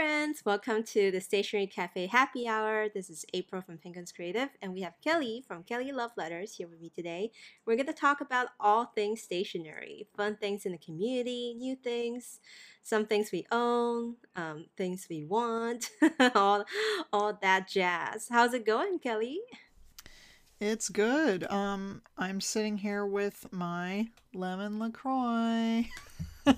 friends, welcome to the Stationery Cafe Happy Hour. This is April from Penguins Creative, and we have Kelly from Kelly Love Letters here with me today. We're going to talk about all things stationery, fun things in the community, new things, some things we own, um, things we want, all, all that jazz. How's it going, Kelly? It's good. Um, I'm sitting here with my lemon LaCroix.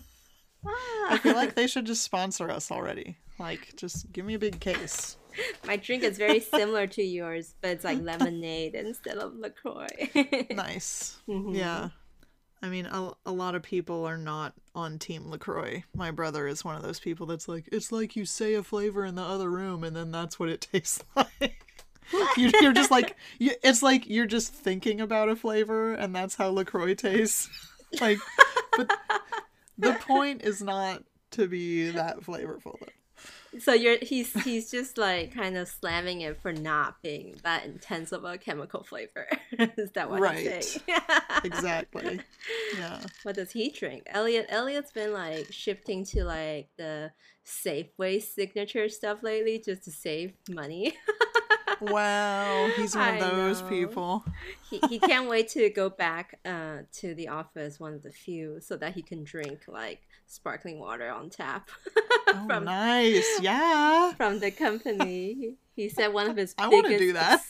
I feel like they should just sponsor us already. Like, just give me a big case. My drink is very similar to yours, but it's like lemonade instead of LaCroix. nice. Mm-hmm. Yeah. I mean, a, a lot of people are not on Team LaCroix. My brother is one of those people that's like, it's like you say a flavor in the other room and then that's what it tastes like. you, are just like, you, it's like you're just thinking about a flavor and that's how LaCroix tastes. like, but the point is not to be that flavorful though. So you're he's he's just like kind of slamming it for not being that intense of a chemical flavor. is that what right. he's saying? exactly. Yeah. What does he drink? Elliot Elliot's been like shifting to like the Safeway signature stuff lately just to save money. wow, he's one of those people. He, he can't wait to go back uh, to the office, one of the few, so that he can drink like sparkling water on tap. oh, from, nice, yeah. From the company, he said one of his. I want to do that.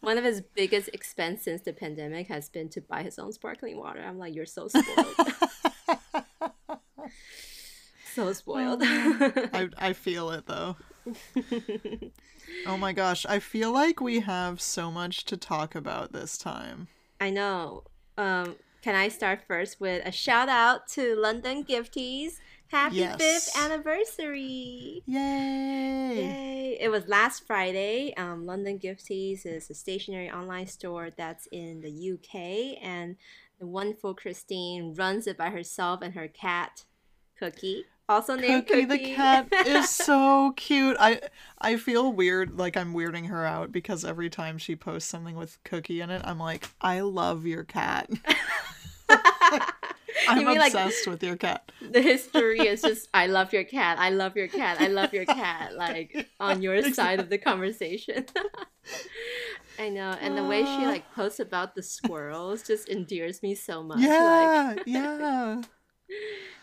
One of his biggest expense since the pandemic has been to buy his own sparkling water. I'm like, you're so spoiled. So spoiled. I I feel it though. oh my gosh, I feel like we have so much to talk about this time. I know. Um, can I start first with a shout out to London Gifties? Happy yes. fifth anniversary! Yay! Yay! It was last Friday. Um, London Gifties is a stationery online store that's in the UK, and the wonderful Christine runs it by herself and her cat, Cookie also named Cookie, Cookie. the cat is so cute. I I feel weird like I'm weirding her out because every time she posts something with Cookie in it, I'm like, I love your cat. I'm mean, obsessed like, with your cat. The history is just I love your cat. I love your cat. I love your cat. Like on your exactly. side of the conversation. I know, and the way she like posts about the squirrels just endears me so much. Yeah, like... yeah.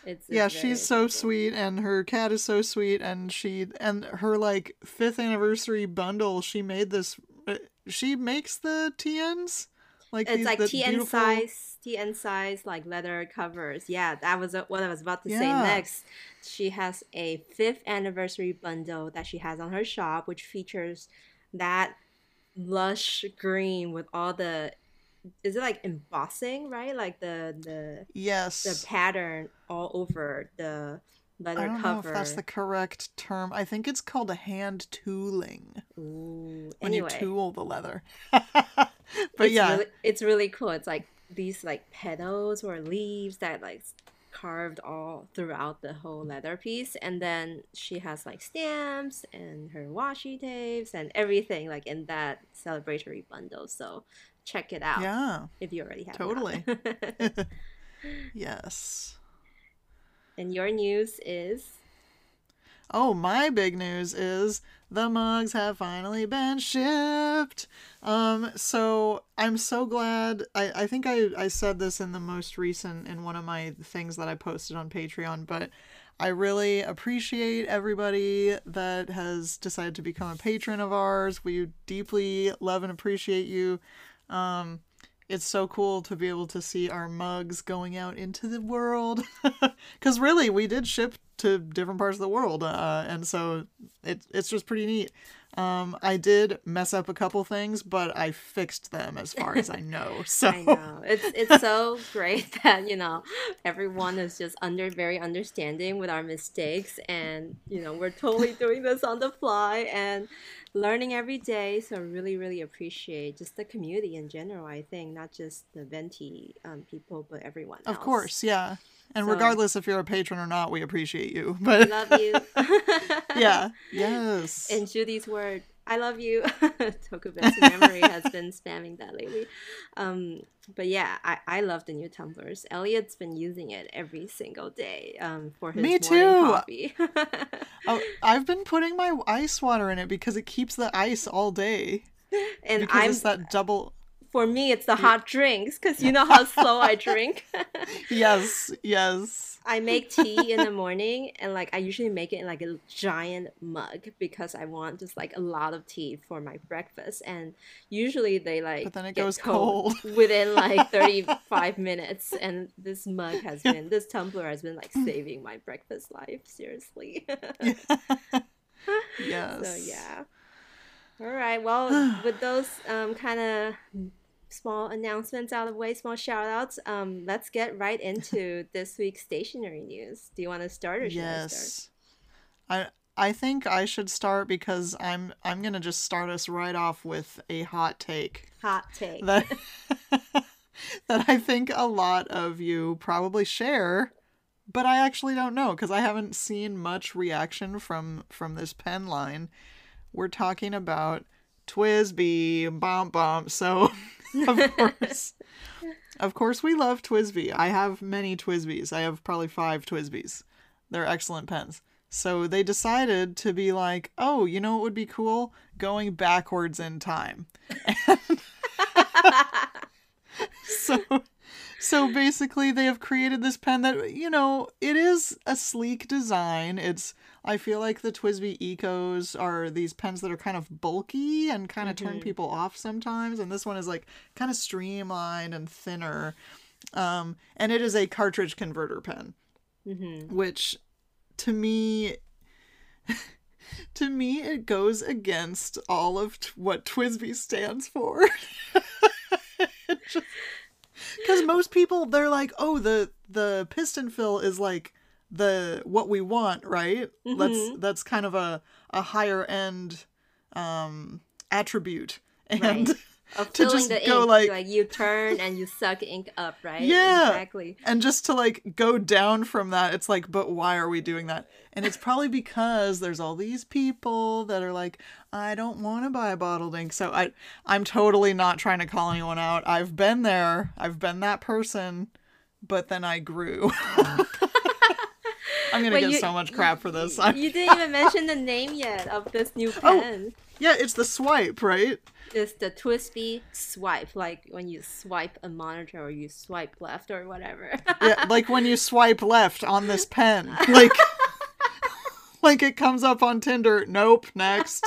It's yeah, she's so sweet, and her cat is so sweet, and she and her like fifth anniversary bundle. She made this. Uh, she makes the TNs. Like it's these, like TN beautiful... size, TN size like leather covers. Yeah, that was what I was about to yeah. say next. She has a fifth anniversary bundle that she has on her shop, which features that lush green with all the is it like embossing, right? Like the the yes the pattern all over the leather I don't cover. know if that's the correct term. I think it's called a hand tooling. Ooh. When anyway. you tool the leather. but it's yeah, really, it's really cool. It's like these like petals or leaves that like carved all throughout the whole leather piece and then she has like stamps and her washi tapes and everything like in that celebratory bundle so check it out. Yeah. If you already have Totally. yes. And your news is Oh, my big news is the mugs have finally been shipped. Um, so I'm so glad. I, I think I, I said this in the most recent, in one of my things that I posted on Patreon, but I really appreciate everybody that has decided to become a patron of ours. We deeply love and appreciate you. Um, it's so cool to be able to see our mugs going out into the world. Because really we did ship to different parts of the world uh, and so it, it's just pretty neat um, i did mess up a couple things but i fixed them as far as i know so i know it's, it's so great that you know everyone is just under very understanding with our mistakes and you know we're totally doing this on the fly and learning every day. So really, really appreciate just the community in general. I think not just the venti um, people, but everyone. Of course, yeah. And so, regardless if you're a patron or not, we appreciate you. But love you. yeah. Yes. In Judy's word, I love you. Tokubetsu Memory has been spamming that lately. Um, but yeah, I, I love the new tumblers. Elliot's been using it every single day um, for his Me morning too. coffee. Oh, I've been putting my ice water in it because it keeps the ice all day. and Because I'm it's that double. For me, it's the hot drinks because you know how slow I drink. Yes, yes. I make tea in the morning and like I usually make it in like a giant mug because I want just like a lot of tea for my breakfast and usually they like But then it goes cold. within like 35 minutes and this mug has been this tumbler has been like saving my breakfast life seriously. yes. so yeah. All right. Well, with those um, kind of small announcements out of the way, small shout outs, um, let's get right into this week's stationery news. Do you want to start or should I start? Yes. I I think I should start because I'm I'm gonna just start us right off with a hot take Hot take. that that I think a lot of you probably share, but I actually don't know because I haven't seen much reaction from from this pen line. We're talking about TWSBI, bump bump. So of course, of course, we love TWSBI. I have many TWSBIs. I have probably five TWSBIs. They're excellent pens. So they decided to be like, oh, you know what would be cool? Going backwards in time. so so basically they have created this pen that you know it is a sleek design it's i feel like the TWSBI ecos are these pens that are kind of bulky and kind of turn Mhm. people off sometimes and this one is like kind of streamlined and thinner. Um and it is a cartridge converter pen hmm which to me to me it goes against all of t- what TWSBI stands for. Because most people they're like oh the the piston fill is like the what we want right that's Mhm. that's kind of a a higher end um attribute and Right. Of To just the go ink, like- like you turn and you suck ink up, right? Yeah. exactly. and just to like go down from that it's like but why are we doing that and it's probably because there's all these people that are like i don't want to buy bottled ink so i i'm totally not trying to call anyone out i've been there i've been that person but then i grew i'm gonna Wait, get you- so much crap for this I'm- You didn't even mention the name yet of this new pen. Oh. pen. yeah it's the swipe right It's the TWSBI swipe, like when you swipe a monitor or you swipe left or whatever. yeah like when you swipe left on this pen like like it comes up on tinder nope next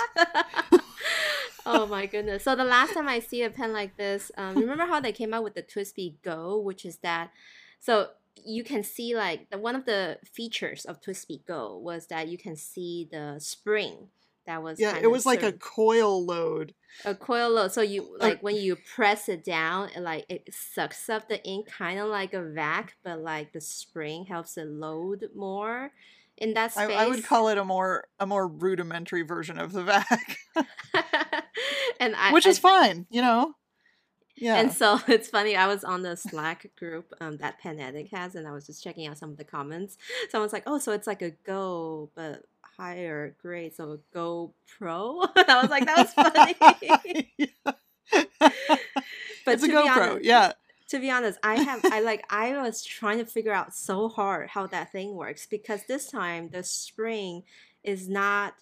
oh my goodness. So the last time I see a pen like this, um, remember how they came out with the TWSBI Go, which is that so you can see like the one of the features of TWSBI Go was that you can see the spring that was yeah it was like a coil load a coil load. So you Oh. like when you press it down, it like it sucks up the ink, kind of like a vac, but like the spring helps it load more in that I, space. I would call it a more a more rudimentary version of the vac, and I, which I- is fine, you know. Yeah, And so it's funny. I was on the Slack group um, that Addict has, and I was just checking out some of the comments. Someone's like, "Oh, so it's like a Go, but higher grade, so a Go Pro." I was like, "That was funny." but it's a GoPro. honest- yeah, to be honest, I have I like I was trying to figure out so hard how that thing works because this time the spring is not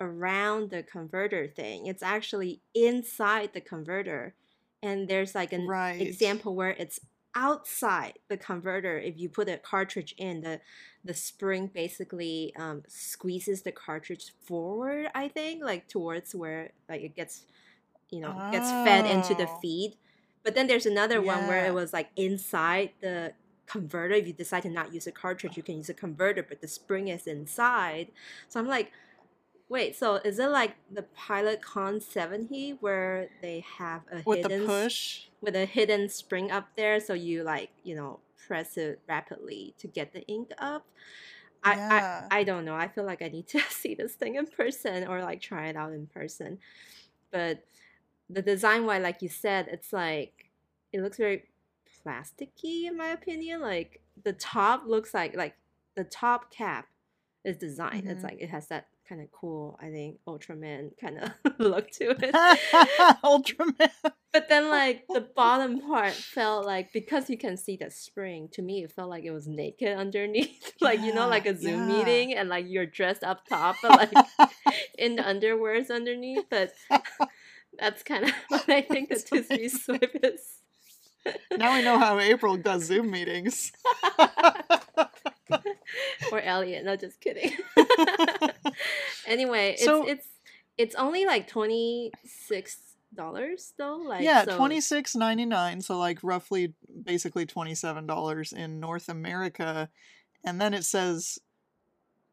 around the converter thing. It's actually inside the converter. And there's like an Right. example where it's outside the converter if you put a cartridge in the the spring basically um, squeezes the cartridge forward i think like towards where like it gets you know gets fed into the Oh. feed but then there's another one where it was like inside the converter if you decide to not use a cartridge you can use a converter but the spring is inside so i'm like wait so is it like the Pilot CON-70 where they have a with the push. with a hidden spring up there so you like you know press it rapidly to get the ink up I, Yeah. I i don't know i feel like i need to see this thing in person or like try it out in person but the design wise like you said it's like it looks very plasticky in my opinion like the top looks like like the top cap is designed. It's Mhm. like it has that kind of cool, I think, Ultraman kind of look to it. Ultraman. But then, like the bottom part felt like because you can see the spring. To me, it felt like it was naked underneath, like you know, like a Zoom yeah. meeting, and like you're dressed up top, but like in the underwears underneath. But that's kind of what I think the TWSBI. Swift is. now we know how April does Zoom meetings. or Elliot. No, just kidding. anyway, it's So- it's it's only like twenty six dollars though. Like yeah, so- twenty six ninety nine. So like roughly, basically twenty seven dollars in North America, and then it says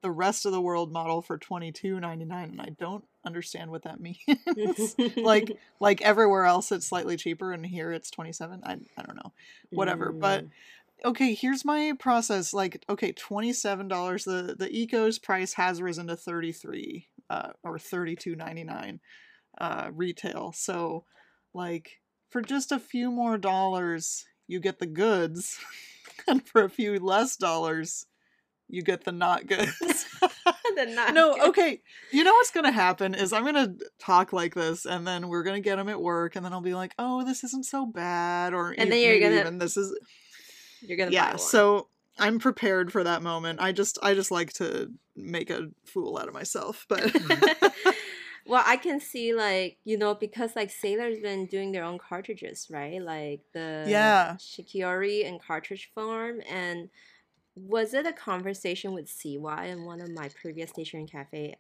the rest of the world model for twenty two ninety nine, and I don't understand what that means. like like everywhere else, it's slightly cheaper, and here it's twenty seven. I I don't know. whatever, but Mm. Okay here's my process like okay $27 the the ecos price has risen to 33 uh or 32.99 uh retail. So like for just a few more dollars you get the goods and for a few less dollars you get the not goods. The not no okay you know what's gonna happen is i'm gonna talk like this and then we're gonna get them at work and then i'll be like oh this isn't so bad or And then you're gonna even this is You're gonna buy yeah so i'm prepared for that moment i just i just like to make a fool out of myself but well, I can see like you know because like Sailor's been doing their own cartridges, right? Like the Yeah. Shikiori and cartridge farm, and was it a conversation with CY in one of my previous Station Cafe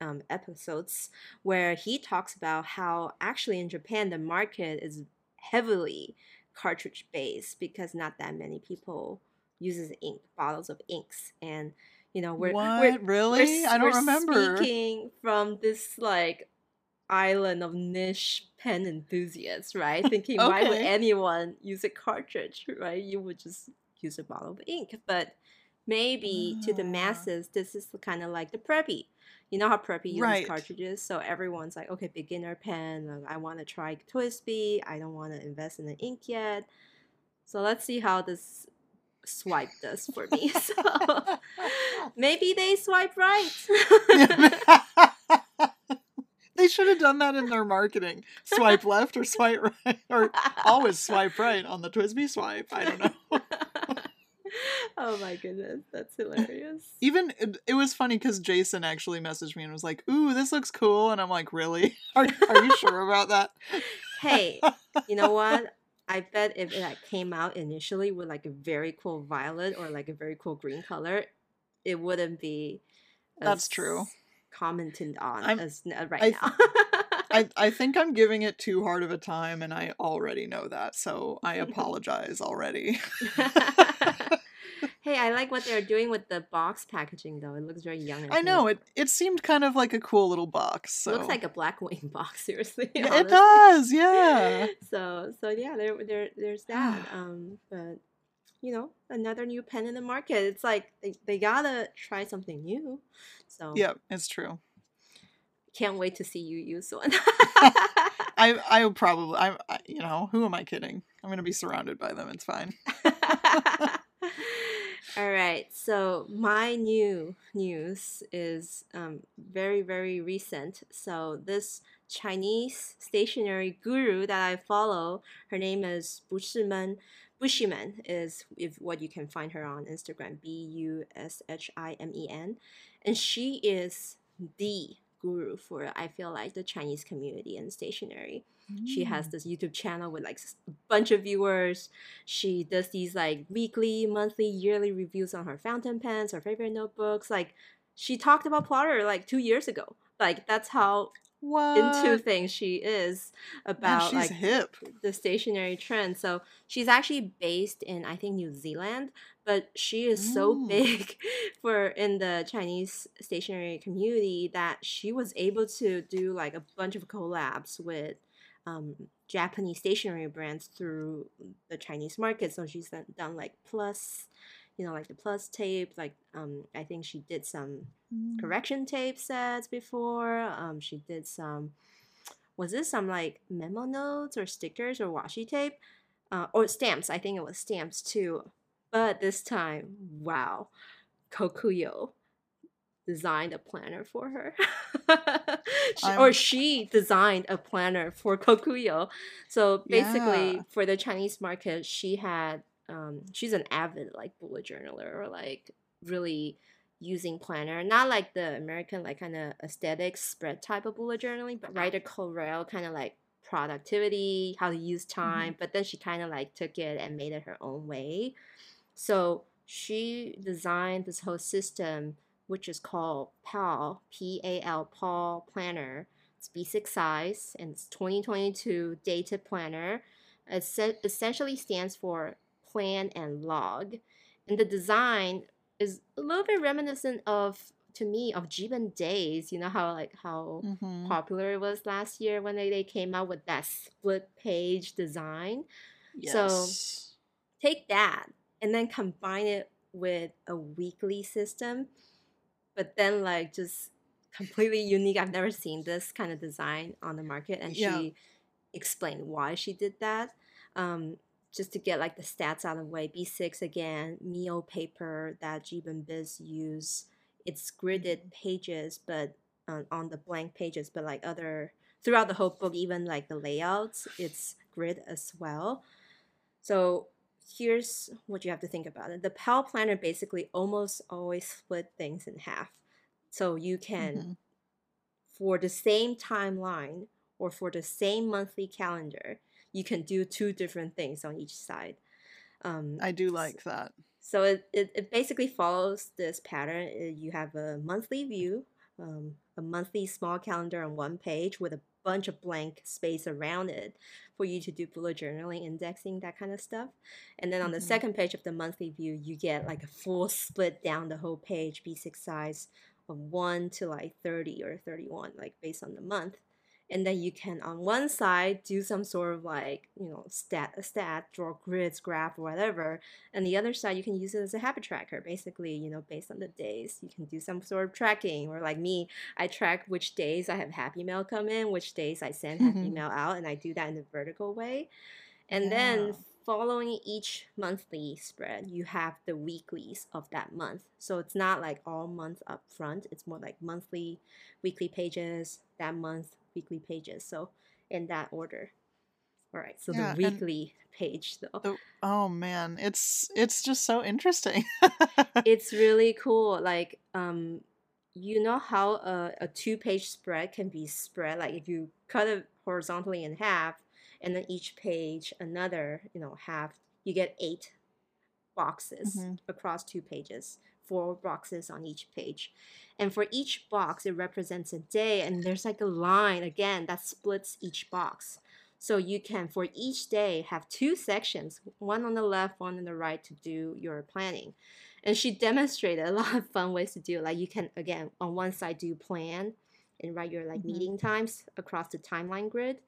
um, episodes where he talks about how actually in Japan the market is heavily cartridge based because not that many people uses ink bottles of inks and you know we're what we're really we're, i don't remember Speaking from this like island of niche pen enthusiasts, right? Thinking why would anyone use a cartridge, right? You would just use a bottle of ink. But maybe to the Ah. masses, this is kind of like the preppy. You know how preppy uses Right. cartridges, so everyone's like, okay, beginner pen. uh, I want to try TWSBI. I don't want to invest in the ink yet. So let's see how this swipe does for me. So maybe they swipe right. they should have done that in their marketing swipe left or swipe right or always swipe right on the TWSBI swipe i don't know oh my goodness, that's hilarious. even it, it was funny because jason actually messaged me and was like ooh this looks cool and i'm like really are, are you sure about that hey, you know what? I bet if it like, came out initially with like a very cool violet or like a very cool green color, it wouldn't be. That's true. Commented on I'm- as n- uh, right I now. I, I think i'm giving it too hard of a time and i already know that so i apologize already hey, I like what they're doing with the box packaging though. It looks very young. and i know it it seemed kind of like a cool little box so looks like a Blackwing box. Seriously, Yeah, it does yeah so so yeah there, there there's that um but you know another new pen in the market it's like they, they gotta try something new so yeah it's true can't wait to see you use one I I will probably I, I you know who am I kidding? I'm gonna be surrounded by them. It's fine. All right so my new news is um, very very recent. So this chinese stationery guru that i follow her name is Bushimen Bushimen is if what you can find her on instagram b-u-s-h-i-m-e-n and she is the guru for i feel like the chinese community and stationery she has Mm. this YouTube channel with like a bunch of viewers. She does these like weekly, monthly, yearly reviews on her fountain pens, her favorite notebooks. Like she talked about Plotter like two years ago. Like that's how what into things she is about she's like hip. the stationary trend. So she's actually based in I think New Zealand, but she is so Mm. big for in the Chinese stationary community that she was able to do like a bunch of collabs with um, Japanese stationery brands through the Chinese market. So she's done, done like plus, you know, like the plus tape. Like um, I think she did some Mm. correction tape sets before. Um, she did some. Was this some like memo notes or stickers or washi tape, uh, or stamps? I think it was stamps too. But this time, wow, Kokuyo designed a planner for her. or she designed a planner for Kokuyo. So basically, yeah. for the Chinese market, she had um, she's an avid like bullet journaler or like really using planner, not like the American like kind of aesthetic spread type of bullet journaling, but Ryder Carroll kind of like productivity, how to use time. Mm-hmm. But then she kind of like took it and made it her own way. So she designed this whole system which is called PAL, P A L, PAL Planner. It's B6 size and it's 2022 data planner. It essentially stands for plan and log. And the design is a little bit reminiscent of to me of Jibun Days. You know how like how mm-hmm. popular it was last year when they, they came out with that split page design. Yes. So take that and then combine it with a weekly system but then like just completely unique. I've never seen this kind of design on the market, and yeah. she explained why she did that. Um, just to get like the stats out of the way, B6 again, Mio paper that Jibun Biz use. It's gridded mm-hmm. pages, but um, on the blank pages, but like other throughout the whole book, even like the layouts, it's grid as well. So here's what you have to think about it. The PAL planner basically almost always split things in half. So you can, mm-hmm. for the same timeline or for the same monthly calendar, you can do two different things on each side. Um, I do like that. So it, it, it basically follows this pattern. You have a monthly view, um, a monthly small calendar on one page with a bunch of blank space around it for you to do bullet journaling, indexing, that kind of stuff. And then on mm-hmm. the second page of the monthly view, you get like a full split down the whole page, B6 size of 1 to like 30 or 31, like based on the month and then you can on one side do some sort of like you know stat stat draw grids graph or whatever and the other side you can use it as a habit tracker basically you know based on the days you can do some sort of tracking or like me i track which days i have happy mail come in which days i send happy mm-hmm. mail out and i do that in a vertical way and yeah. then following each monthly spread, you have the weeklies of that month. So it's not like all months up front. It's more like monthly, weekly pages, that month, weekly pages. So in that order. All right. So yeah, the weekly page though. The, oh man, it's it's just so interesting. it's really cool. Like um you know how a, a two page spread can be spread like if you cut it horizontally in half and then each page another you know half you get eight boxes mm-hmm. across two pages four boxes on each page. And for each box it represents a day and there's like a line again that splits each box. So you can for each day have two sections one on the left one on the right to do your planning. And she demonstrated a lot of fun ways to do it. Like you can again on one side do plan and write your like mm-hmm. meeting times across the timeline grid.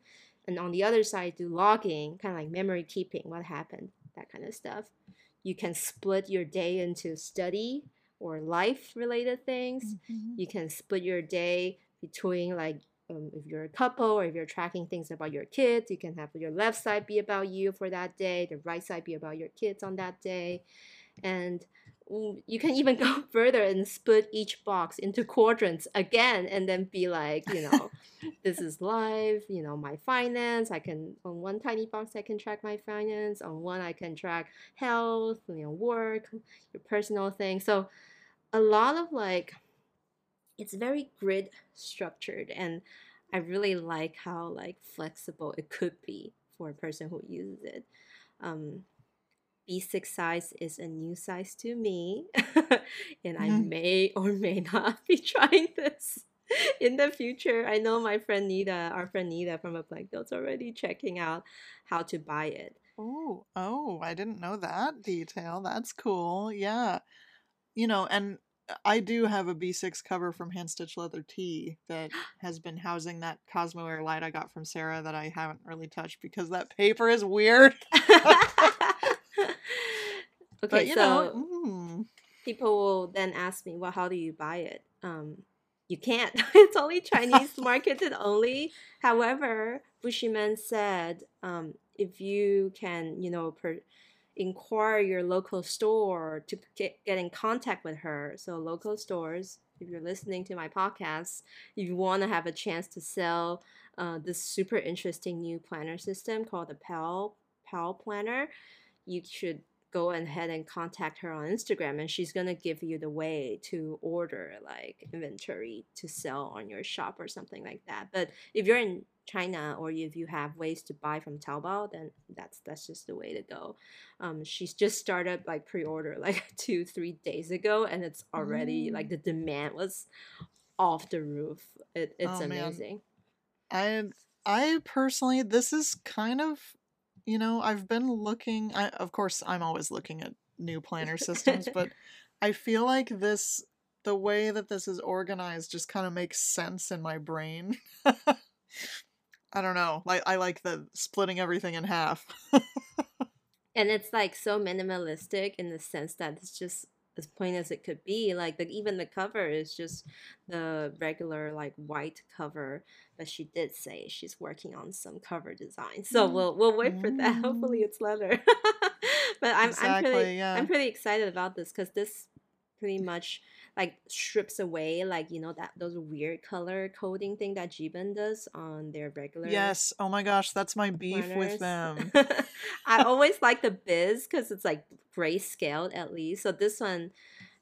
And on the other side do logging kind of like memory keeping what happened that kind of stuff you can split your day into study or life related things mm-hmm. you can split your day between like um, if you're a couple or if you're tracking things about your kids you can have your left side be about you for that day the right side be about your kids on that day and you can even go further and split each box into quadrants again and then be like you know this is life you know my finance. I can on one tiny box i can track my finance. On one i can track health you know work your personal thing. So a lot of like it's very grid structured and i really like how like flexible it could be for a person who uses it. Um, B6 size is a new size to me, and I mm-hmm. may or may not be trying this in the future. I know my friend Nita, our friend Nita from a Blank Notes, already checking out how to buy it. Oh, oh, I didn't know that detail. That's cool. Yeah. You know, and I do have a B6 cover from Hand Stitch Leather Tea that has been housing that Cosmo Air light I got from Sarah that I haven't really touched because that paper is weird. Okay, but, so know, mm. people will then ask me, well, how do you buy it? Um, you can't. it's only Chinese marketed only. However, Bushimen said um, if you can, you know, per, inquire your local store to get, get in contact with her. So local stores, if you're listening to my podcast, if you want to have a chance to sell uh, this super interesting new planner system called the Pal Pal Planner, you should go ahead and contact her on Instagram and she's gonna give you the way to order like inventory to sell on your shop or something like that. But if you're in China or if you have ways to buy from Taobao, then that's that's just the way to go. Um, she's just started like pre-order like two three days ago, and it's already mm. like the demand was off the roof. It, it's oh, amazing. Man. I I personally, this is kind of you know, I've been looking. I, of course, I'm always looking at new planner systems, but I feel like this, the way that this is organized, just kind of makes sense in my brain. I don't know. Like I like the splitting everything in half. and it's like so minimalistic in the sense that it's just as plain as it could be. Like the, even the cover is just the regular like white cover, but she did say she's working on some cover design. So mm. we'll we'll wait for that. Hopefully mm. it's leather. but I'm exactly, I'm pretty yeah. I'm pretty excited about this because this pretty much like strips away like you know that those weird color coding thing that Jibun does on their regular. Yes. Oh my gosh, that's my beef planners. with them. I always like the biz because it's like grayscaled at least. So this one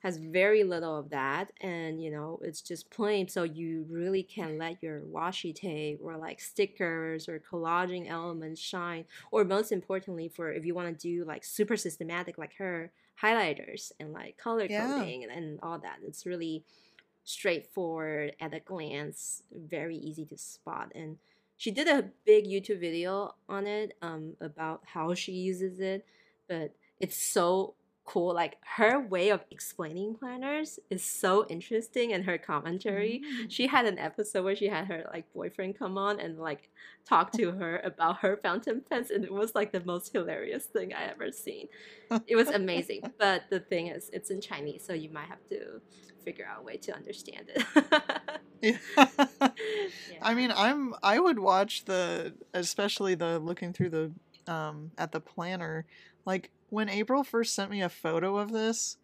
has very little of that and you know it's just plain so you really can let your washi tape or like stickers or collaging elements shine or most importantly for if you want to do like super systematic like her highlighters and like color yeah. coding and, and all that. It's really straightforward at a glance, very easy to spot. And she did a big YouTube video on it um, about how she uses it, but it's so cool. Like her way of explaining planners is so interesting and her commentary. Mm. She had an episode where she had her like boyfriend come on and like talk to her about her fountain pens and it was like the most hilarious thing I ever seen. It was amazing. but the thing is it's in Chinese, so you might have to figure out a way to understand it. yeah. yeah. I mean, I'm I would watch the especially the looking through the um at the planner like when April first sent me a photo of this,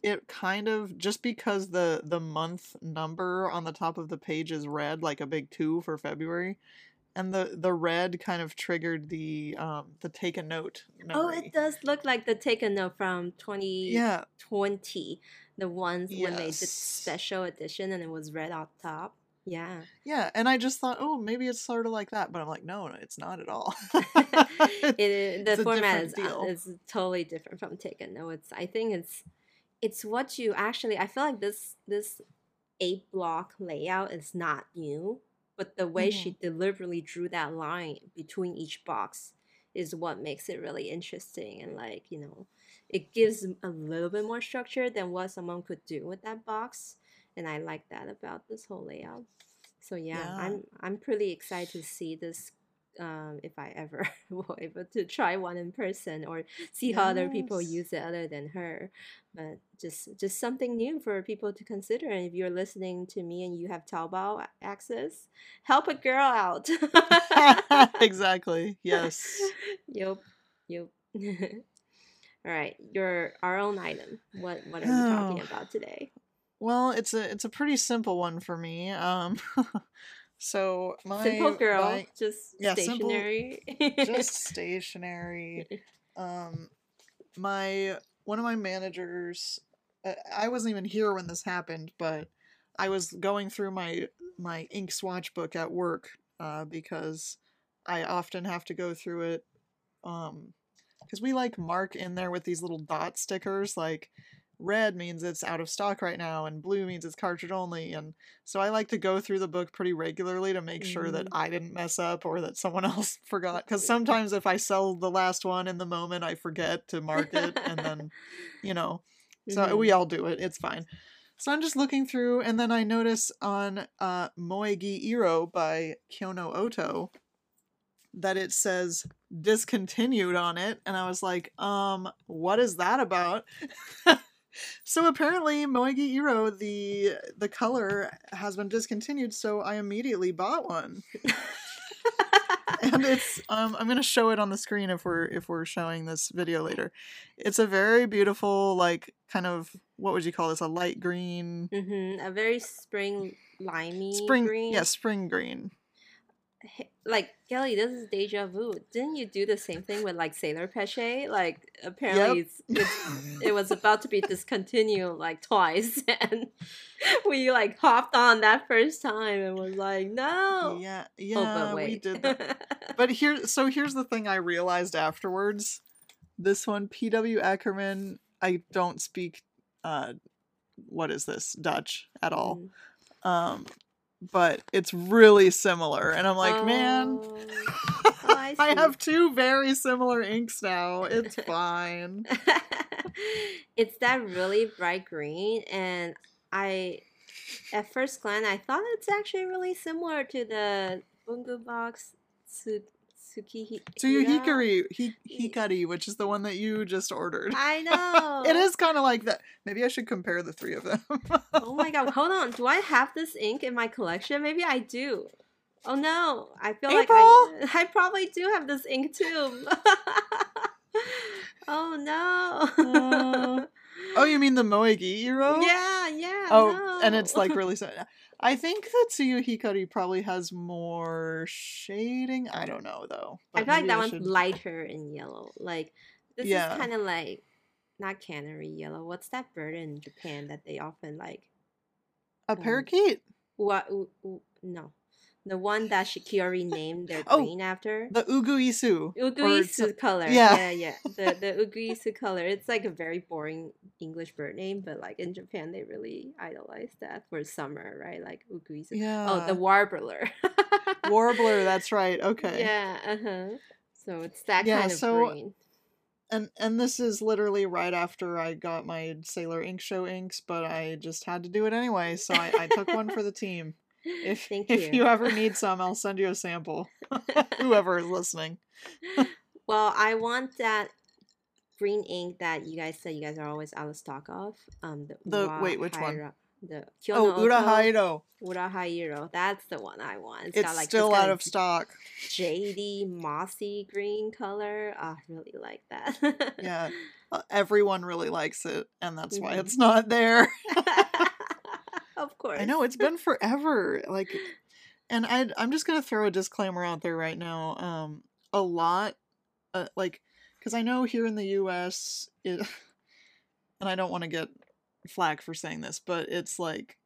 it kind of just because the the month number on the top of the page is red like a big 2 for February and the the red kind of triggered the um the take a note memory. Oh, it does look like the take a note from 2020. Yeah. The ones yes. when they did special edition and it was red on top. Yeah. Yeah, and I just thought, oh, maybe it's sort of like that, but I'm like, no, no it's not at all. it, the format is, uh, is totally different from Taken. No, it's I think it's it's what you actually. I feel like this this eight block layout is not new, but the way mm-hmm. she deliberately drew that line between each box is what makes it really interesting and like you know it gives a little bit more structure than what someone could do with that box and I like that about this whole layout. So yeah, yeah. I'm I'm pretty excited to see this um, if I ever will able to try one in person or see yes. how other people use it other than her. But just just something new for people to consider. And if you're listening to me and you have Taobao access, help a girl out. exactly. Yes. Yep. Yep. All right, your our own item. What what are we talking about today? Well, it's a it's a pretty simple one for me. Um, so my simple girl, my, just yeah, stationary, simple, just stationary. Um, my one of my managers, uh, I wasn't even here when this happened, but I was going through my my ink swatch book at work uh, because I often have to go through it. Um, because we like mark in there with these little dot stickers, like red means it's out of stock right now and blue means it's cartridge only and so i like to go through the book pretty regularly to make sure that mm-hmm. i didn't mess up or that someone else forgot because sometimes if i sell the last one in the moment i forget to mark it and then you know so mm-hmm. we all do it it's fine so i'm just looking through and then i notice on uh moegi iro by kyono oto that it says discontinued on it and i was like um what is that about so apparently Moegi Iro, the the color has been discontinued, so I immediately bought one. and it's um I'm gonna show it on the screen if we're if we're showing this video later. It's a very beautiful, like kind of what would you call this? A light green hmm A very spring limey spring green. yeah, spring green. Like Kelly, this is deja vu. Didn't you do the same thing with like Sailor Peche? Like apparently it's, it's it was about to be discontinued like twice and we like hopped on that first time and was like no Yeah, oh yeah, but wait we did that. But here, so here's the thing I realized afterwards. This one, P.W. Akkerman, I don't speak, uh, what is this, Dutch at all. Mm. Um, but it's really similar. And I'm like, man, Oh. Oh, I I have two very similar inks now. It's fine. it's that really bright green and i at first glance i thought it's actually really similar to the Bungubox Tsu- Tsuki To your Hikari, hi- Hikari, which is the one that you just ordered. i know. It is kind of like that. Maybe I should compare the three of them. oh my god hold on. Do i have this ink in my collection? Maybe i do. Oh no. I feel like I, I probably do have this ink too. Oh no. Oh. oh, you mean the Moegi Iro? yeah yeah Oh, and it's like really. si- I think that Tsuyu Hikari probably has more shading. I don't know though. I feel like that one's should- lighter in yellow. Like this Yeah. is kind of like not canary yellow. What's that bird in Japan that they often like? a um, parakeet. What? No, the one that Shikiori named their Oh, green after. The Uguisu. Uguisu color. yeah. yeah, yeah. The the Uguisu color. It's like a very boring English bird name, but like in Japan, they really idolize that for summer, right? Like Uguisu. Yeah. Oh, the warbler. warbler. That's right. Okay. Yeah. Uh huh. So it's that Yeah, kind of so green. And and this is literally right after I got my Sailor Ink Show inks, but I just had to do it anyway, so I, I took one for the team. If Thank if you. you ever need some, I'll send you a sample. Whoever is listening. Well, I want that green ink that you guys said you guys are always out of stock of. Um, the, The- wait, which one? The Oh, Kyono Urahaido. Urahairo. That's the one I want. It's like, still out of stock. Jady, mossy green color. I really like that. Yeah. Uh, everyone really likes it, and that's why Mhm. it's not there. Of course. I know it's been forever. Like, and I I'm just gonna throw a disclaimer out there right now. Um, a lot, uh, like, because I know here in the U.S. it, and I don't want to get flack for saying this, but it's like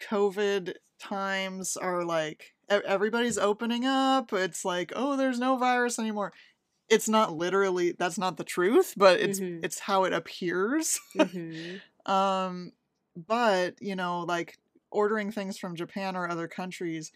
COVID times are like everybody's opening up. It's like, oh, there's no virus anymore. It's not literally that's not the truth, but it's Mhm. it's how it appears. Mhm. Um, but you know, like ordering things from Japan or other countries,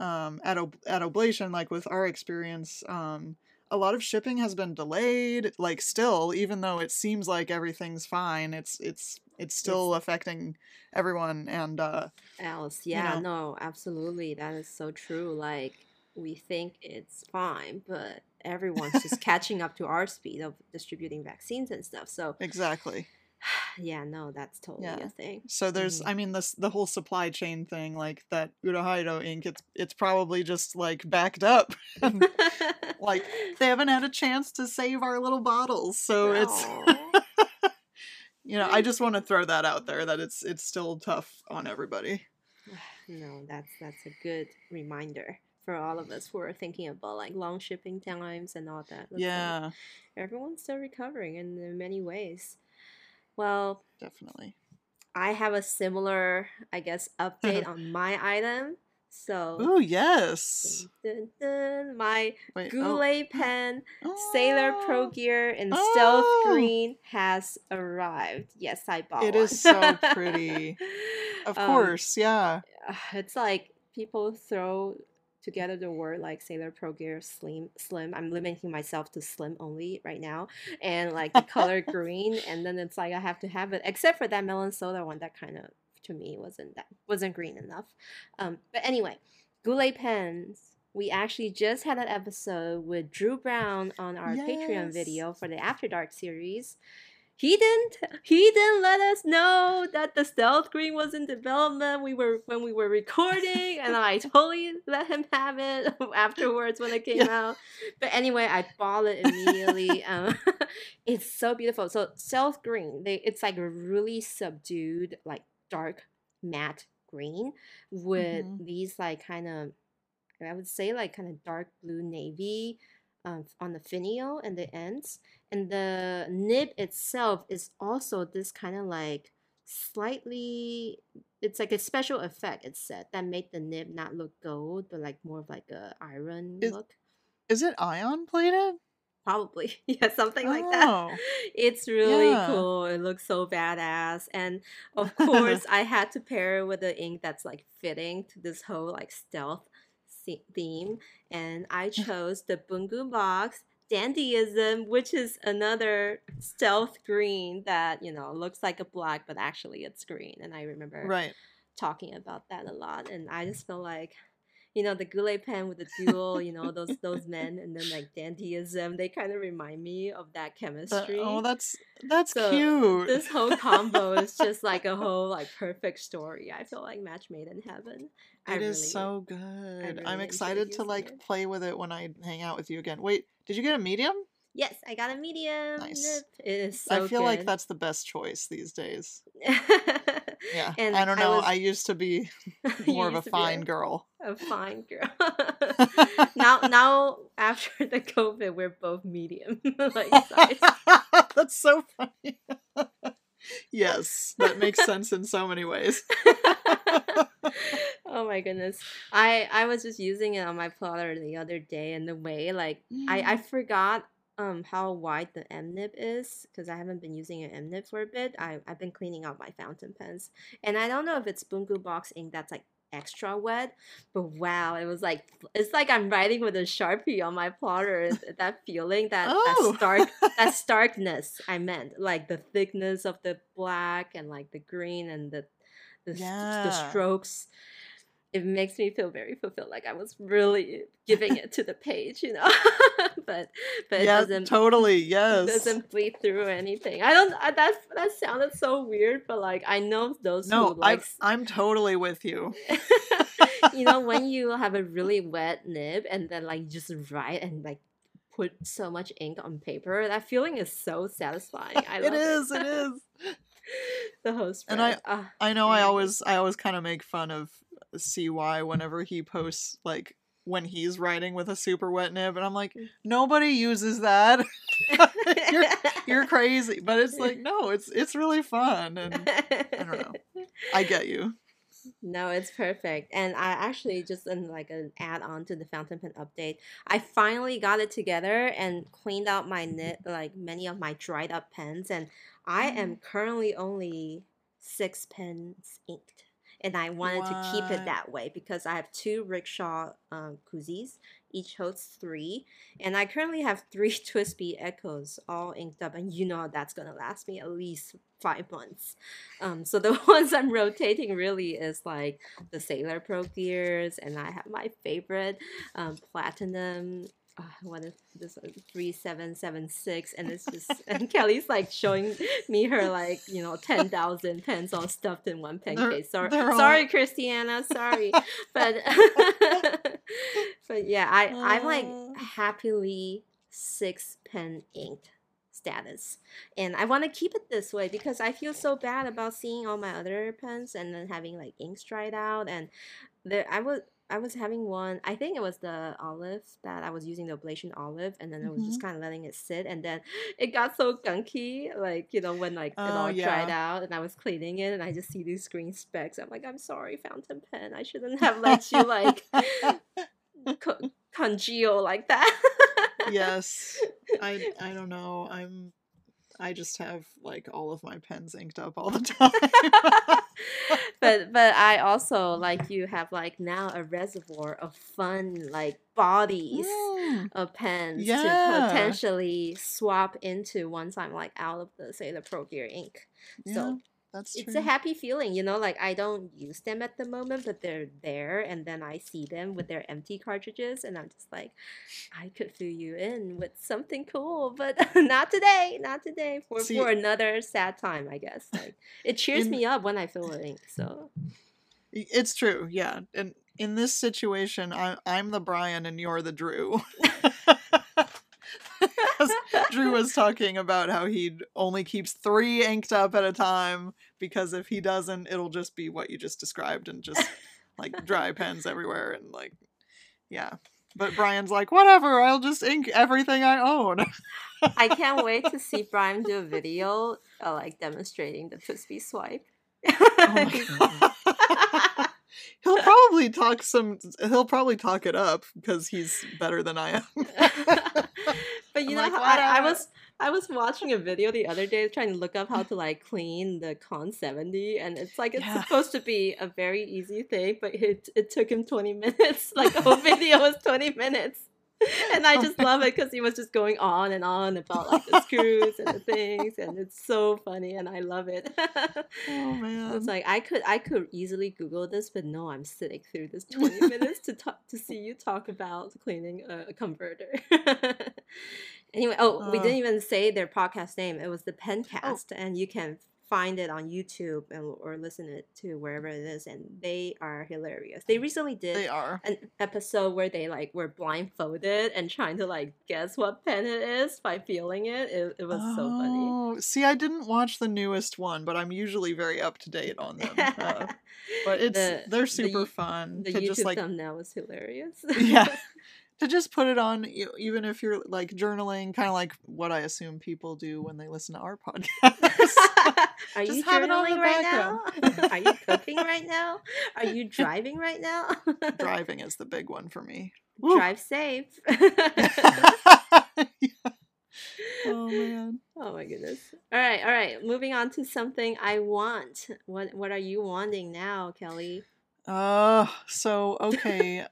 um, at ob- at Oblation, like with our experience, um, a lot of shipping has been delayed. Like still, even though it seems like everything's fine, it's it's it's still affecting everyone. And uh, else. you Yeah, know. no, absolutely. That is so true. Like we think it's fine, but everyone's just catching up to our speed of distributing vaccines and stuff. So exactly. yeah, no, that's totally Yeah. a thing. So there's, Mhm. I mean, this the whole supply chain thing, like that Urahairo ink. It's it's probably just like backed up. like they haven't had a chance to save our little bottles so it's you know i just want to throw that out there that it's it's still tough on everybody no, that's that's a good reminder for all of us who are thinking about like long shipping times and all that. That's like, yeah everyone's still recovering in, in many ways. Well, definitely I have a similar, I guess, update on my item. So, oh yes dun, dun, dun, my wait Goulet pen oh. Sailor Pro Oh, Gear in stealth Oh. green has arrived. Yes, I bought It one. is so pretty. of Um, course yeah it's like people throw together the word like Sailor Pro Gear Slim Slim. I'm limiting myself to slim only right now, and like the color green, and then it's like I have to have it. Except for that melon soda one, that kind of to me wasn't that wasn't green enough. Um, but anyway, Goulet pens. We actually just had an episode with Drew Brown on our Patreon video for the After Dark series. He didn't he didn't let us know that the stealth green was in development we were when we were recording and i totally let him have it afterwards when it came yeah. out but anyway i bought it immediately um, it's so beautiful so stealth green they it's like a really subdued like dark matte green with mm-hmm. these like kind of i would say like kind of dark blue navy um, on the finial and the ends and the nib itself is also this kind of like slightly it's like a special effect it's said that made the nib not look gold but like more of like a iron is, look. is it ion plated? Probably. Yeah something oh, like that. Oh. it's really yeah. cool. It looks so badass and of course i had to pair it with the ink that's like fitting to this whole like stealth theme and i chose the Bungubox dandyism, which is another stealth green that you know looks like a black, but actually it's green. And I remember right talking about that a lot, and I just feel like you know the Goulet pen with the dual, you know those those men, and then like dandyism, they kind of remind me of that chemistry. Uh, oh, that's that's so cute. This whole combo is just like a whole like perfect story. I feel like match made in heaven. It is so good. Really I'm excited to like it. play with it when I hang out with you again. Wait, did you get a medium? Yes, I got a medium. Nice. It is so I feel good. like that's the best choice these days. yeah. And I don't know. I, was... I used to be more of a fine a, girl. A fine girl. now now after the COVID we're both medium like size. that's so funny. Yes, that makes sense in so many ways oh my goodness i i was just using it on my plotter the other day and the way like mm. i i forgot um how wide the M nib is because I haven't been using an M nib for a bit. I I've been cleaning out my fountain pens, and I don't know if it's Bungubox ink that's like extra wet, but wow, it was like it's like I'm writing with a sharpie on my plotter. that feeling, that oh. that stark, that starkness. I meant like the thickness of the black and like the green and the the, yeah. the strokes it makes me feel very fulfilled like i was really giving it to the page you know? But but it doesn't totally yes. it doesn't bleed through anything. I don't I, that that sounded so weird but like i know those no who like i'm totally with you. You know when you have a really wet nib and then like just write and like put so much ink on paper that feeling is so satisfying. I it is it. it is. The host and i uh, i know i always i always kind of make fun of cy whenever he posts like when he's writing with a super wet nib and i'm like mm. nobody uses that you're, you're crazy but it's like no it's it's really fun and i don't know i get you no, it's perfect. And I actually just in like an add on to the fountain pen update, I finally got it together and cleaned out my knit like many of my dried up pens and I am mm. currently only six pens inked. And I wanted what? to keep it that way because I have two rickshaw um, koozies each holds three. And I currently have three TWSBI Ecos all inked up, and you know that's gonna last me at least five months. Um, so the ones I'm rotating really is like the Sailor Pro gears, and I have my favorite um, Platinum uh, what is this uh, three seven seven six and it's just and Kelly's like showing me her like you know ten thousand pens all stuffed in one pen case. Sorry, sorry, all... Christiana, sorry, but but yeah, I I'm like happily six pen inked status. And i want to keep it this way because i feel so bad about seeing all my other pens and then having like inks dried out and there i was I was having one. I think it was the olive that I was using the oblation olive, and then I was just mm-hmm. kind of letting it sit, and then it got so gunky, like you know when like it all oh, yeah. dried out, and I was cleaning it, and I just see these green specks. I'm like, I'm sorry, fountain pen. I shouldn't have let you like co- congeal like that. yes, I I don't know. I'm I just have like all of my pens inked up all the time. but but I also like you have like now a reservoir of fun like bodies mm. of pens yeah. to potentially swap into once I'm like out of the say the Pro Gear ink. Yeah, so That's it's a happy feeling, you know. Like I don't use them at the moment, but they're there, and then I see them with their empty cartridges, and I'm just like, I could fill you in with something cool, but not today, not today. For See- for another sad time, I guess. Like it cheers In- me up when I fill ink. So It's true, yeah. And in this situation, I, I'm the Brian and you're the Drew. Drew was talking about how he only keeps three inked up at a time because if he doesn't, it'll just be what you just described and just like dry pens everywhere and like, yeah. But Brian's like, whatever, I'll just ink everything I own. I can't wait to see Brian do a video uh, like demonstrating the TWSBI swipe. Oh my God. he'll probably talk some. He'll probably talk it up because he's better than I am. but you I'm know, like, how I, I was I was watching a video the other day trying to look up how to like clean the CON-70, and it's like it's Yeah. supposed to be a very easy thing, but it it took him 20 minutes. Like the whole video was 20 minutes. And I Oh just love it because he was just going on and on about like the screws and the things, and it's so funny, and I love it. oh man. It's like I could I could easily Google this, but no, I'm sitting through this 20 minutes to talk to see you talk about cleaning a, a converter. anyway, oh, we Uh. didn't even say their podcast name. It was the Pencast, and you can find it on YouTube and or listen it to wherever it is, and they are hilarious. They recently did they are. an episode where they like were blindfolded and trying to like guess what pen it is by feeling it. It, it was so funny. Oh, See, I didn't watch the newest one, but I'm usually very up to date on them. Uh, but it's The- they're super Yo- fun the to YouTube just like thumbnail was hilarious. yeah to just put it on even if you're like journaling kind of like what i assume people do when they listen to our podcast Are you Just have it on journaling the right now? Are you cooking right now? Are you driving right now? driving is the big one for me Woo. Drive safe. Yeah. oh man oh my goodness. All right, all right. Moving on to something I want. What what are you wanting now, Kelly? uh so okay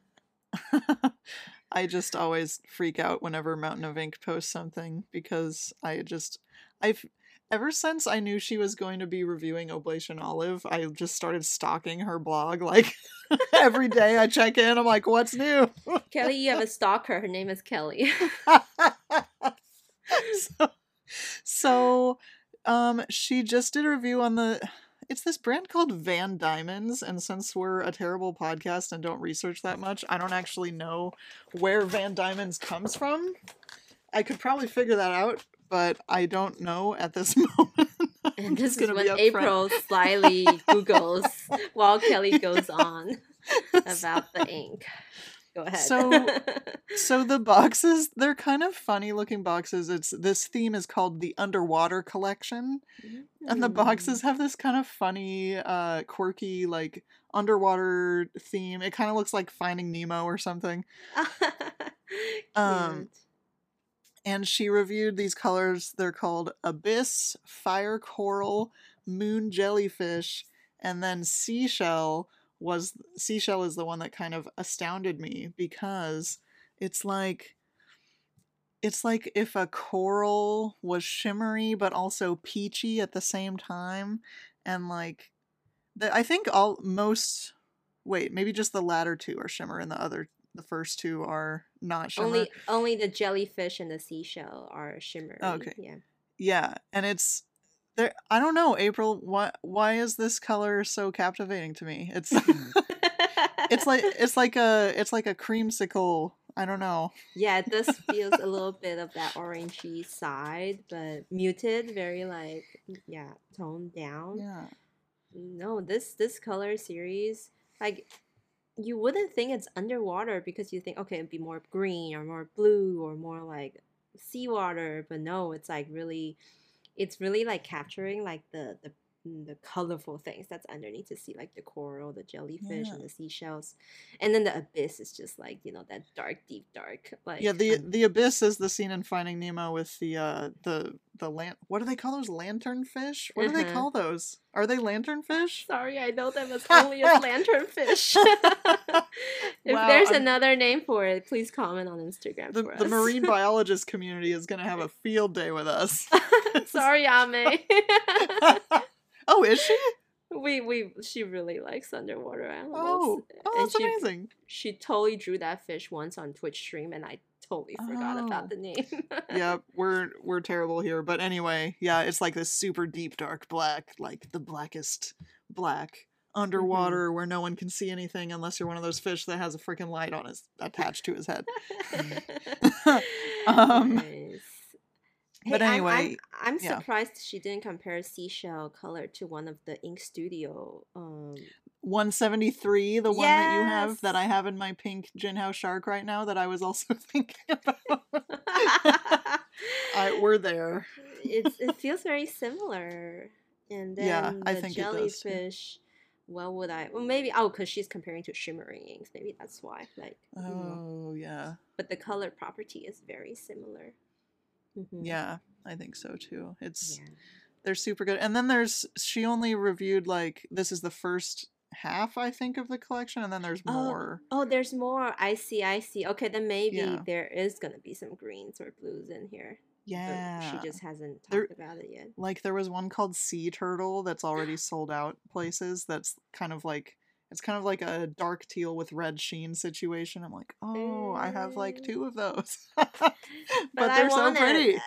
i just always freak out whenever mountain of ink posts something because i just i've ever since i knew she was going to be reviewing oblation olive i just started stalking her blog like every day i check in i'm like what's new Kelly, you have a stalker. Her name is Kelly. so, so um she just did a review on the it's this brand called Van Dieman's and since we're a terrible podcast and don't research that much, I don't actually know where Van Dieman's comes from. I could probably figure that out, but I don't know at this moment. And this is when. April slyly Googles while Kelly goes on about the ink. Go ahead. So- So the boxes, they're kind of funny looking boxes. It's this theme is called the Underwater Collection. And the Mm. boxes have this kind of funny, uh, quirky, like underwater theme. It kind of looks like Finding Nemo or something. Um, And she reviewed these colors. They're called Abyss, Fire Coral, Moon Jellyfish, and then Seashell was Seashell is the one that kind of astounded me because it's like it's like if a coral was shimmery but also peachy at the same time and like the, I think all most wait, maybe just the latter two are shimmer and the other the first two are not shimmer. only only the jellyfish and the seashell are shimmery. Okay. Yeah. yeah and it's there i don't know april why why is this color so captivating to me? It's it's like it's like a it's like a creamsicle i don't know. Yeah, it does feels a little bit of that orangey side, but muted, very like yeah, toned down. yeah. No, this this color series, like you wouldn't think it's underwater because you think okay, it'd be more green or more blue or more like seawater, but no, it's like really it's really like capturing like the the the colorful things that's underneath to see like the coral, the jellyfish, Yeah. and the seashells, and then the abyss is just like you know that dark, deep, dark. Like yeah the um, the abyss is the scene in finding nemo with the uh the the lan- what do they call those lantern fish what do they Uh-huh. call those are they lantern fish Sorry, I know them as only as lanternfish. if Wow, there's I'm- another name for it, please comment on Instagram the, the marine biologist community is gonna have a field day with us Sorry, Ame. Oh, is she? We we she really likes underwater animals. Oh, oh, that's she, amazing. She totally drew that fish once on Twitch stream, and I totally forgot Oh. about the name. Yep, we're we're terrible here, but anyway, yeah, it's like this super deep dark black, like the blackest black underwater where no one can see anything unless you're one of those fish that has a freaking light on his attached to his head. Um, Nice. But Hey, I'm- anyway, I'm, I'm, yeah. surprised she didn't compare seashell color to one of the Ink Studio. Um, 173, the one that you have that I have in my pink Jinhao shark right now that I was also thinking about. I, we're there. it's it feels very similar. And then Yeah, I the think it jellyfish. What would I? Well, maybe oh, because she's comparing to shimmering inks. Maybe that's why. Like, you know. Oh, yeah. but the color property is very similar. Mhm. Yeah, I think so too. It's Yeah. they're super good. And then there's she only reviewed like this is the first half I think of the collection and then there's Oh, more. Oh, there's more. I see. I see. Okay, then maybe Yeah. there is gonna be some greens or blues in here. but Yeah. she just hasn't talked There- about it yet. like there was one called Sea Turtle that's already sold out places that's kind of like it's kind of like a dark teal with red sheen situation. I'm like, "Oh, I have like two of those." but, I they're so pretty.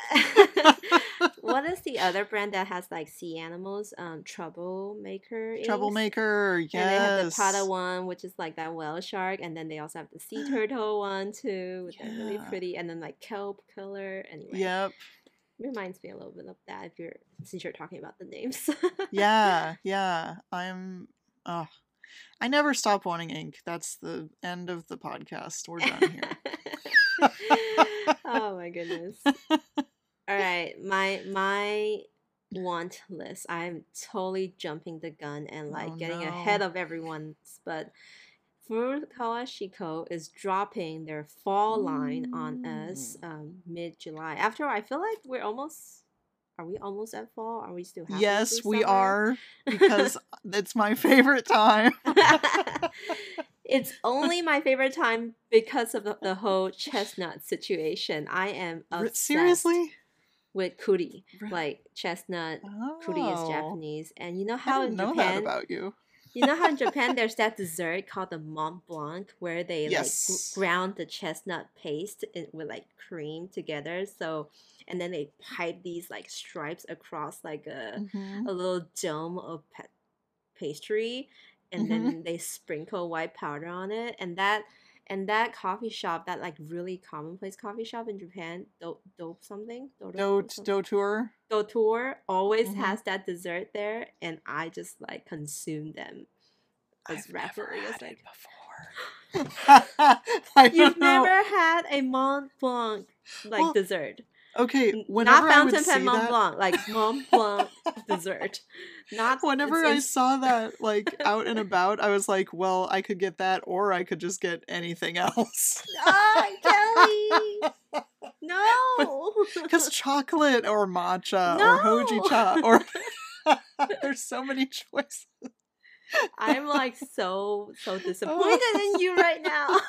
what is the other brand that has like sea animals? Um, Troublemaker. inks? Troublemaker, yes. And they have the Prada one, which is like that whale shark, and then they also have the sea turtle one too, which are really pretty, and then like kelp color. Anyway, Yep. reminds me a little bit of that. If you're since you're talking about the names. yeah, yeah. I'm uh I never stop wanting ink. That's the end of the podcast. We're done here. oh my goodness. All right, my my want list. I'm totally jumping the gun and like Oh, getting no. ahead of everyone's, but Furukawa Shiko is dropping their fall line on us Mm. um, mid July. After all, I feel like we're almost. Are we almost at fall? Are we still halfway yes, we are because it's my favorite time. it's only my favorite time because of the, the whole chestnut situation. I am obsessed Seriously? with kuri, like chestnut. Oh, Kuri is Japanese, and you know how in know that Japan, about you. you know how in Japan there's that dessert called the Mont Blanc, where they Yes. like gr- ground the chestnut paste in, with like cream together. So, and then they pipe these like stripes across like a Mhm. a little dome of pa- pastry and Mhm. then they sprinkle white powder on it and that and that coffee shop that like really commonplace coffee shop in japan dope, dope something Dodo Dote something? Doutor. Doutor always Mhm. has that dessert there and i just like consume them as I've never rapidly as had I it can. before. You've know. never had a mont blanc like Well, dessert Okay, whenever not I would fountain pen see mont that, blanc like mont blanc dessert not Whenever I saw that like out and about, I was like, well, I could get that or I could just get anything else. Ah, Kelly! No! Because chocolate or matcha or hoji cha or there's so many choices. I'm like so so disappointed in you right now.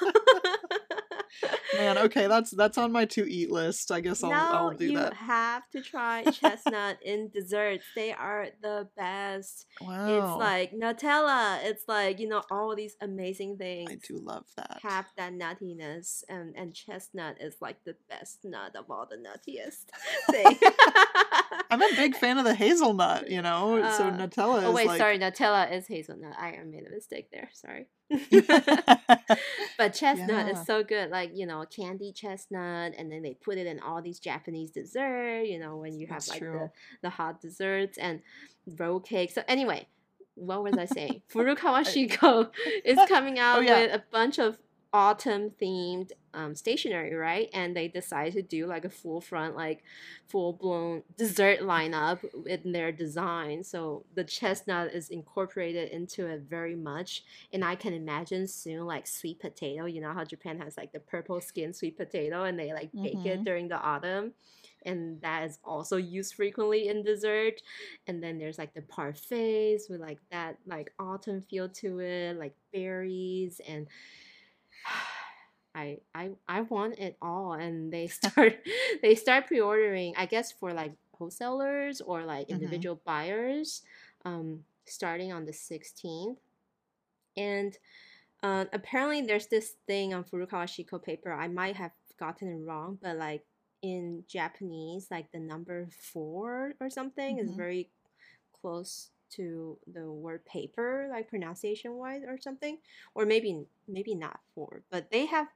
Man, okay, that's that's on my to eat list. I guess I'll no, I'll do you that. have to try chestnut in desserts. They are the best. Wow. It's like Nutella. It's like you know all these amazing things. I do love that. have that nuttiness and and chestnut is like the best nut of all the nuttiest thing. I'm a big fan of the hazelnut, you know. so Uh, Nutella Oh wait, like sorry, Nutella is hazelnut. I made a mistake there. Sorry. but chestnut Yeah. is so good, like you know, candy chestnut, and then they put it in all these Japanese dessert. You know, when you have That's like the true. the hot desserts and roll cake. So anyway, what was I saying? Furukawa uh, Shiko is coming oh, out Oh, yeah. with a bunch of autumn themed um, stationery, right? And they decided to do like a full front, like full blown dessert lineup in their design. So the chestnut is incorporated into it very much. And I can imagine soon like sweet potato. You know how Japan has like the purple skin sweet potato and they like bake it Mhm. during the autumn. And that is also used frequently in dessert. And then there's like the parfaits with like that like autumn feel to it, like berries and I I I want it all and they start they start pre-ordering I guess for like wholesalers or like Mhm. individual buyers um, starting on the 16th. And uh, apparently, there's this thing on Furukawa Shiko paper. I might have gotten it wrong, but like in Japanese, like the number four or something is Mhm. very close to the word paper, like pronunciation wise or something, or maybe maybe not four, but they have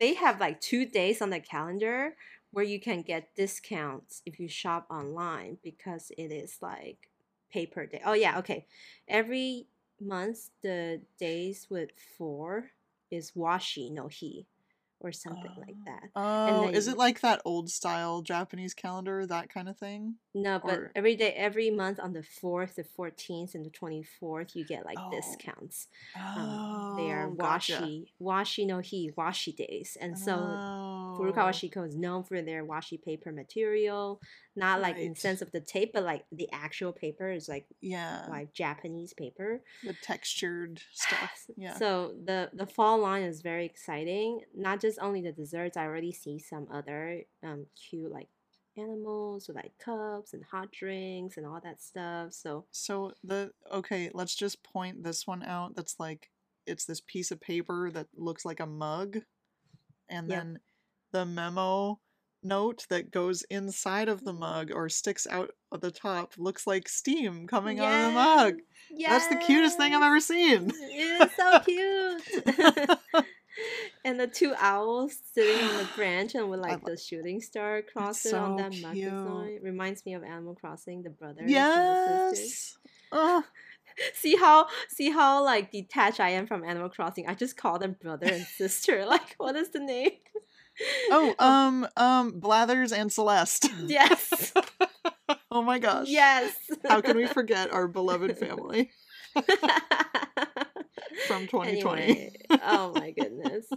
they have like two days on the calendar where you can get discounts if you shop online because it is like paper day. Oh yeah, okay. Every month the days with four is washi no hi or something like Oh. that. Oh, is it like that old style Japanese calendar, that kind of thing? No, but Or- every day, every month on the 4th, the 14th, and the 24th, you get like Oh. discounts. Oh, Um, they are gotcha. washi, washi no hi, washi days. And so oh. Furukawa Shiko is known for their washi paper material, not like in sense of the tape, but like the actual paper is like Yeah, like Japanese paper. the textured stuff. Yeah. So the the fall line is very exciting. Not just only the desserts. I already see some other um cute like animals with like cups and hot drinks and all that stuff. So So the okay, let's just point this one out. That's like it's this piece of paper that looks like a mug, and Yep. then the memo note that goes inside of the mug or sticks out of the top looks like steam coming out of the mug. That's the cutest thing I've ever seen. It is so cute. and the two owls sitting on the branch and with like the shooting star across it on so that mug cute. design reminds me of Animal Crossing, the brothers and the sisters. yes. Oh, see how see how like detached I am from Animal Crossing. I just call them brother and sister. Like what is the name? oh, um, um, Blathers and Celeste. yes. oh my gosh. Yes. How can we forget our beloved family from 2020? Anyway, oh my goodness.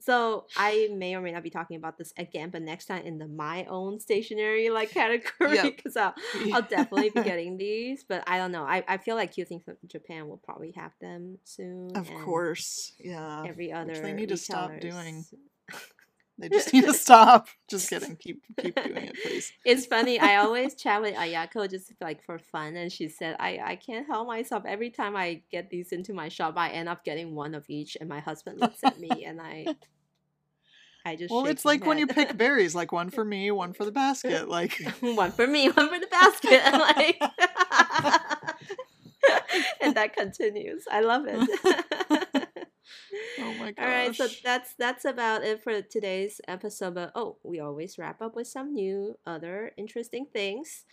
So I may or may not be talking about this again, but next time in the my own stationery like category, Yep. because I'll, I'll definitely be getting these. But I don't know. I, I feel like Cute Things from Japan will probably have them soon. Of course. Yeah. Every other they need to stop doing. They just need to stop. Just kidding. Keep keep doing it, please. It's funny. I always chat with Ayako just like for fun, and she said, "I I can't help myself. Every time I get these into my shop, I end up getting one of each." And my husband looks at me, and I, I just Well, it's like when you pick berries, like one for me, one for the basket. Like one for me, one for the basket, like, and that continues. I love it. Oh my gosh. All right, so that's that's about it for today's episode. But oh, we always wrap up with some new, other interesting things.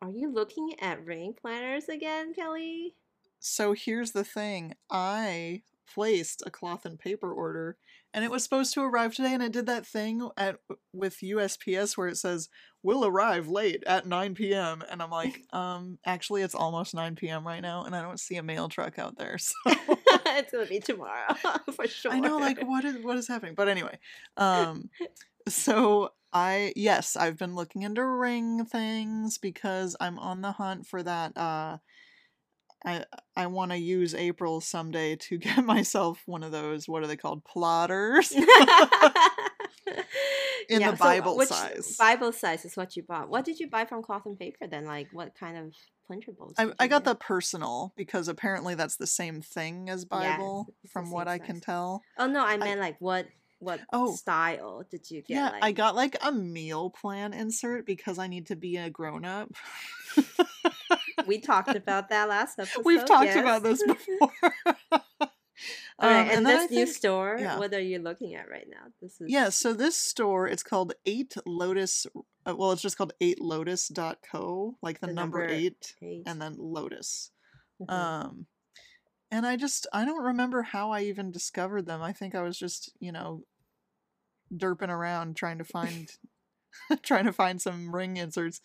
Are you looking at ring planners again, Kelly? So here's the thing. I placed a cloth and paper order and it was supposed to arrive today and it did that thing at with USPS where it says will arrive late at 9 p.m. and I'm like, um actually it's almost 9 p.m. right now and I don't see a mail truck out there. So it's gonna be tomorrow for sure. I know like what is what is happening. But anyway, um so I yes, I've been looking into ring things because I'm on the hunt for that uh I I want to use April someday to get myself one of those what are they called plotters in Yeah, the so Bible which size. Bible size is what you bought. What did you buy from cloth and paper then? Like what kind of printables? I, I got get? the personal because apparently that's the same thing as Bible the from what same I can tell. Oh no, I meant like what what Oh. style did you get? Yeah, like, I got like a meal plan insert because I need to be a grown up. we talked about that last episode. We've talked yes. about this before. All right, Um, and, then this I new think- store, yeah. what are you looking at right now? This is Yeah, so this store, it's called 8 Lotus. Uh, well, it's just called 8lotus.co, like the, The number, number 8 eight. and then Lotus. Mhm. Um and I just I don't remember how I even discovered them. I think I was just, you know, derping around trying to find trying to find some ring inserts.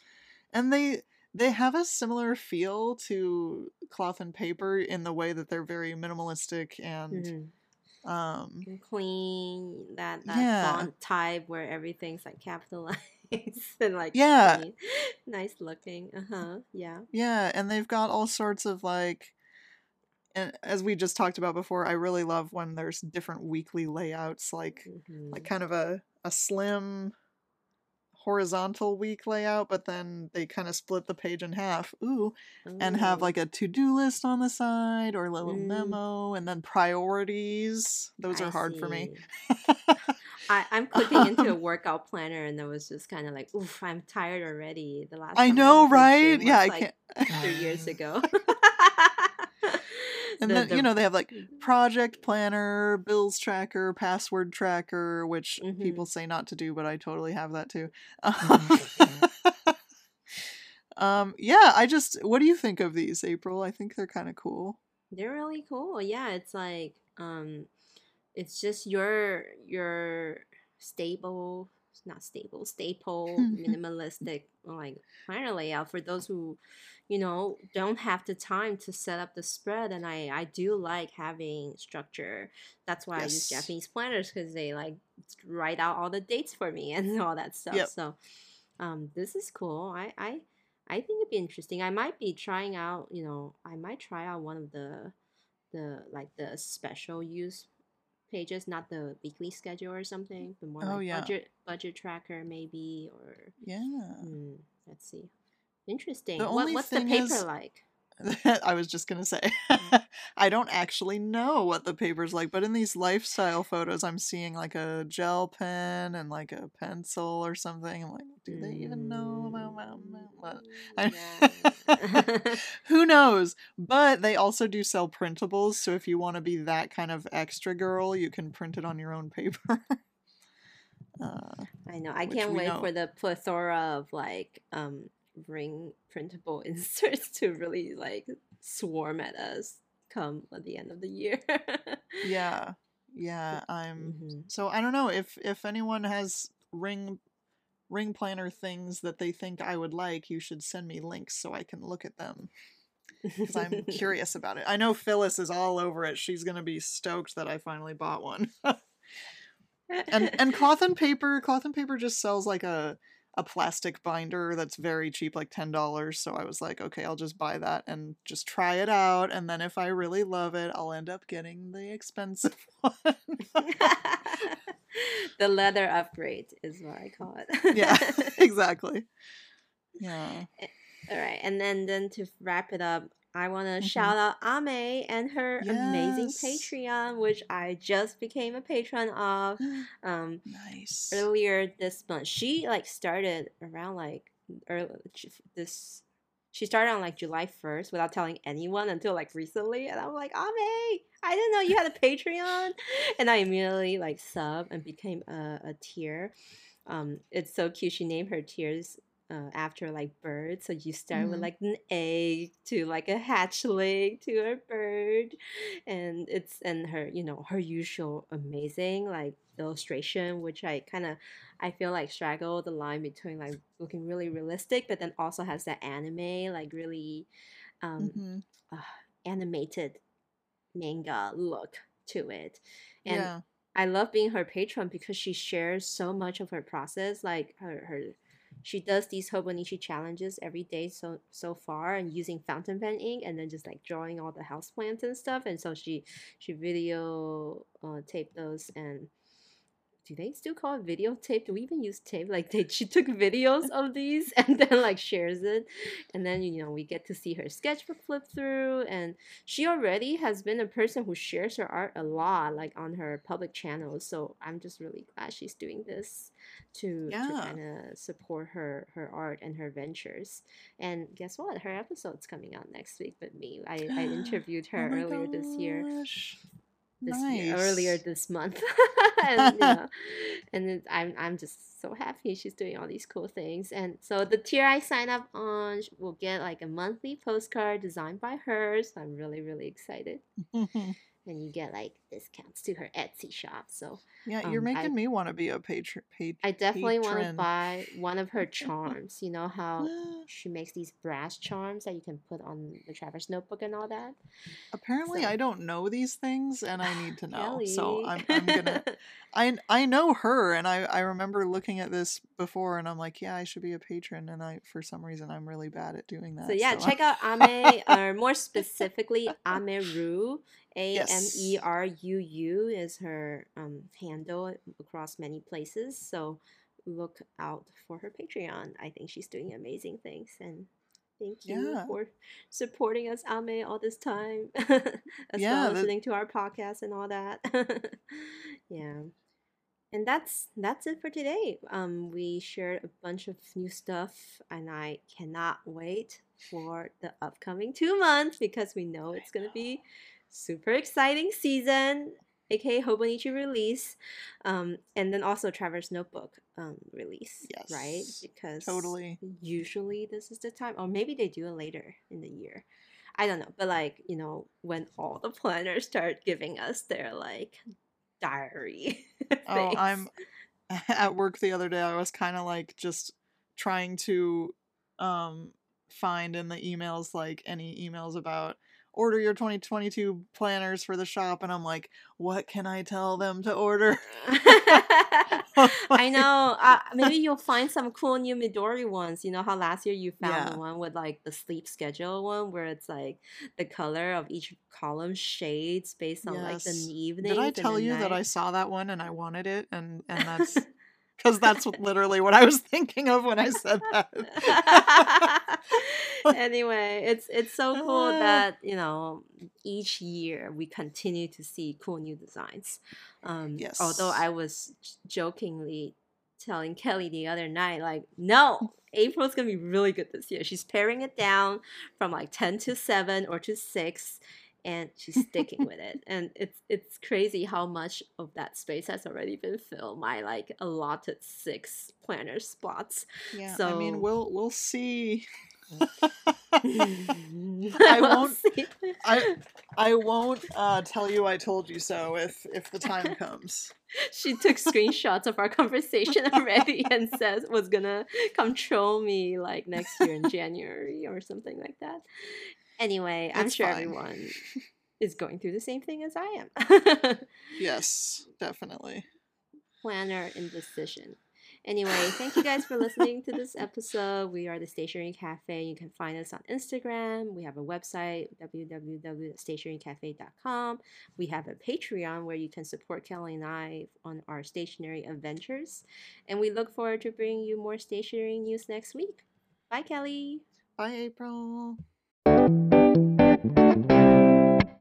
And they they have a similar feel to cloth and paper in the way that they're very minimalistic and Mhm. um And clean that that Yeah. font type where everything's like capitalized and like Yeah. clean. nice looking. Uh huh. Yeah. Yeah, and they've got all sorts of like and as we just talked about before, I really love when there's different weekly layouts like Mhm. like kind of a a slim horizontal week layout, but then they kind of split the page in half. Ooh, and have like a to-do list on the side or a little Mm. memo and then priorities. Those are I hard for me. I, I'm clicking into a Um, workout planner and I was just kind of like, oof, I'm tired already. The last I know, right? Yeah, I like can't. three years ago. And The- then, the- you know, they have like project planner, bills tracker, password tracker, which Mhm. people say not to do, but I totally have that too. Mhm. um, yeah, I just, what do you think of these, April? I think they're kind of cool. They're really cool. Yeah, it's like um it's just your your stable not stable, staple, minimalistic like planner layout for those who, you know, don't have the time to set up the spread and I I do like having structure. That's why I use Japanese planners cuz they like write out all the dates for me and all that stuff. Yep. So um this is cool. I I I think it'd be interesting. I might be trying out, you know, I might try out one of the the like the special use pages, not the weekly schedule or something, but more Oh, like yeah. budget budget tracker maybe or Yeah. hmm, let's see. Interesting. The What what's the paper is- like? I was just gonna say, Mm. I don't actually know what the paper's like, but in these lifestyle photos, I'm seeing like a gel pen and like a pencil or something. I'm like, do they even know about that? Yeah. Who knows? But they also do sell printables, so if you want to be that kind of extra girl, you can print it on your own paper. uh, I know. I can't wait know. for the plethora of like um ring printable inserts to really like swarm at us come at the end of the year. yeah, yeah. I'm Mhm. so I don't know if if anyone has ring ring planner things that they think I would like, you should send me links so I can look at them because I'm curious about it. I know Phyllis is all over it. She's gonna be stoked that I finally bought one. and and cloth and paper, cloth and paper just sells like a a plastic binder that's very cheap, like ten dollars. So I was like, okay, I'll just buy that and just try it out. And then if I really love it, I'll end up getting the expensive one. the leather upgrade is what I call it. yeah, exactly. Yeah. Eh, All right, and then then to wrap it up, I want to Mhm. shout out Ame and her amazing Patreon, which I just became a patron of um nice. earlier this month. She like started around like early this. She started on like July first without telling anyone until like recently, and I'm like, Ame, I didn't know you had a Patreon, and I immediately like sub and became a, a tier. Um, it's so cute. She named her tiers uh, after like birds. So you start with Mhm. like an egg to like a hatchling to a bird, and it's and her you know her usual amazing like illustration, which I kind of I feel like straggle the line between like looking really realistic, but then also has that anime like really um, Mhm. animated manga look to it, and Yeah. I love being her patron because she shares so much of her process. Like her, her she does these Hobonichi challenges every day so so far and using fountain pen ink and then just like drawing all the houseplants and stuff. And so she she video uh, tape those and do they still call it videotape? Do we even use tape? Like they, she took videos of these and then like shares it, and then you know we get to see her sketchbook flip through, and she already has been a person who shares her art a lot, like on her public channels. So I'm just really glad she's doing this to to kind of support her her art and her ventures. And guess what? Her episode's coming out next week with me. I, I interviewed her Oh earlier this year gosh. This nice. year, earlier this month, and you know, and I'm I'm just so happy she's doing all these cool things. And so the tier I sign up on will get like a monthly postcard designed by her. So I'm really really excited. And you get like discounts to her Etsy shop. So yeah, you're Um, I- making me want to be a patron. Pa- I definitely want to buy one of her charms. You know how she makes these brass charms that you can put on the Traveler's notebook and all that. Apparently, So- I don't know these things, and I need to know. So I'm, I'm gonna. I I know her, and I I remember looking at this before, and I'm like, yeah, I should be a patron, and I for some reason I'm really bad at doing that. So yeah, check out Ame, or more specifically Ameru. A M E R U U is her um, handle across many places. So look out for her Patreon. I think she's doing amazing things and thank you Yeah. for supporting us, Ame, all this time. as Yeah, well listening to our podcast and all that. yeah. And that's that's it for today. Um, we shared a bunch of new stuff, and I cannot wait for the upcoming two months because we know it's gonna be super exciting season, aka Hobonichi release, um, and then also Traveler's Notebook um, release, right? Because totally. usually this is the time, or maybe they do it later in the year. I don't know, but like you know, when all the planners start giving us their like diary. Oh. I'm at work the other day. I was kind of like just trying to um find in the emails like any emails about order your 2022 planners for the shop and I'm like, what can I tell them to order? I know. Uh, maybe you'll find some cool new Midori ones. You know how last year you found Yeah. one with like the sleep schedule one, where it's like the color of each column shades based on like the evening. Did I tell you that I saw that one and I wanted it and and that's because that's literally what I was thinking of when I said that. anyway, it's it's so cool Ah. that you know each year we continue to see cool new designs. Um, Although I was jokingly telling Kelly the other night, like, no, April's gonna be really good this year. She's paring it down from like ten to seven or to six. And she's sticking with it, and it's it's crazy how much of that space has already been filled. My like allotted six planner spots. yeah, I mean, we'll we'll see. I won't-. I I won't uh, tell you I told you so if if the time comes. She took screenshots of our conversation already and says was gonna come troll me like next year in January or something like that. Anyway, I'm sure fine. everyone is going through the same thing as I am. Yes, definitely. Planner indecision. Anyway, thank you guys for listening to this episode. We are the Stationery Cafe. You can find us on Instagram. We have a website, www.stationerycafe.com. We have a Patreon where you can support Kelly and I on our stationery adventures. And we look forward to bringing you more stationery news next week. Bye, Kelly. Bye, April. Thank you.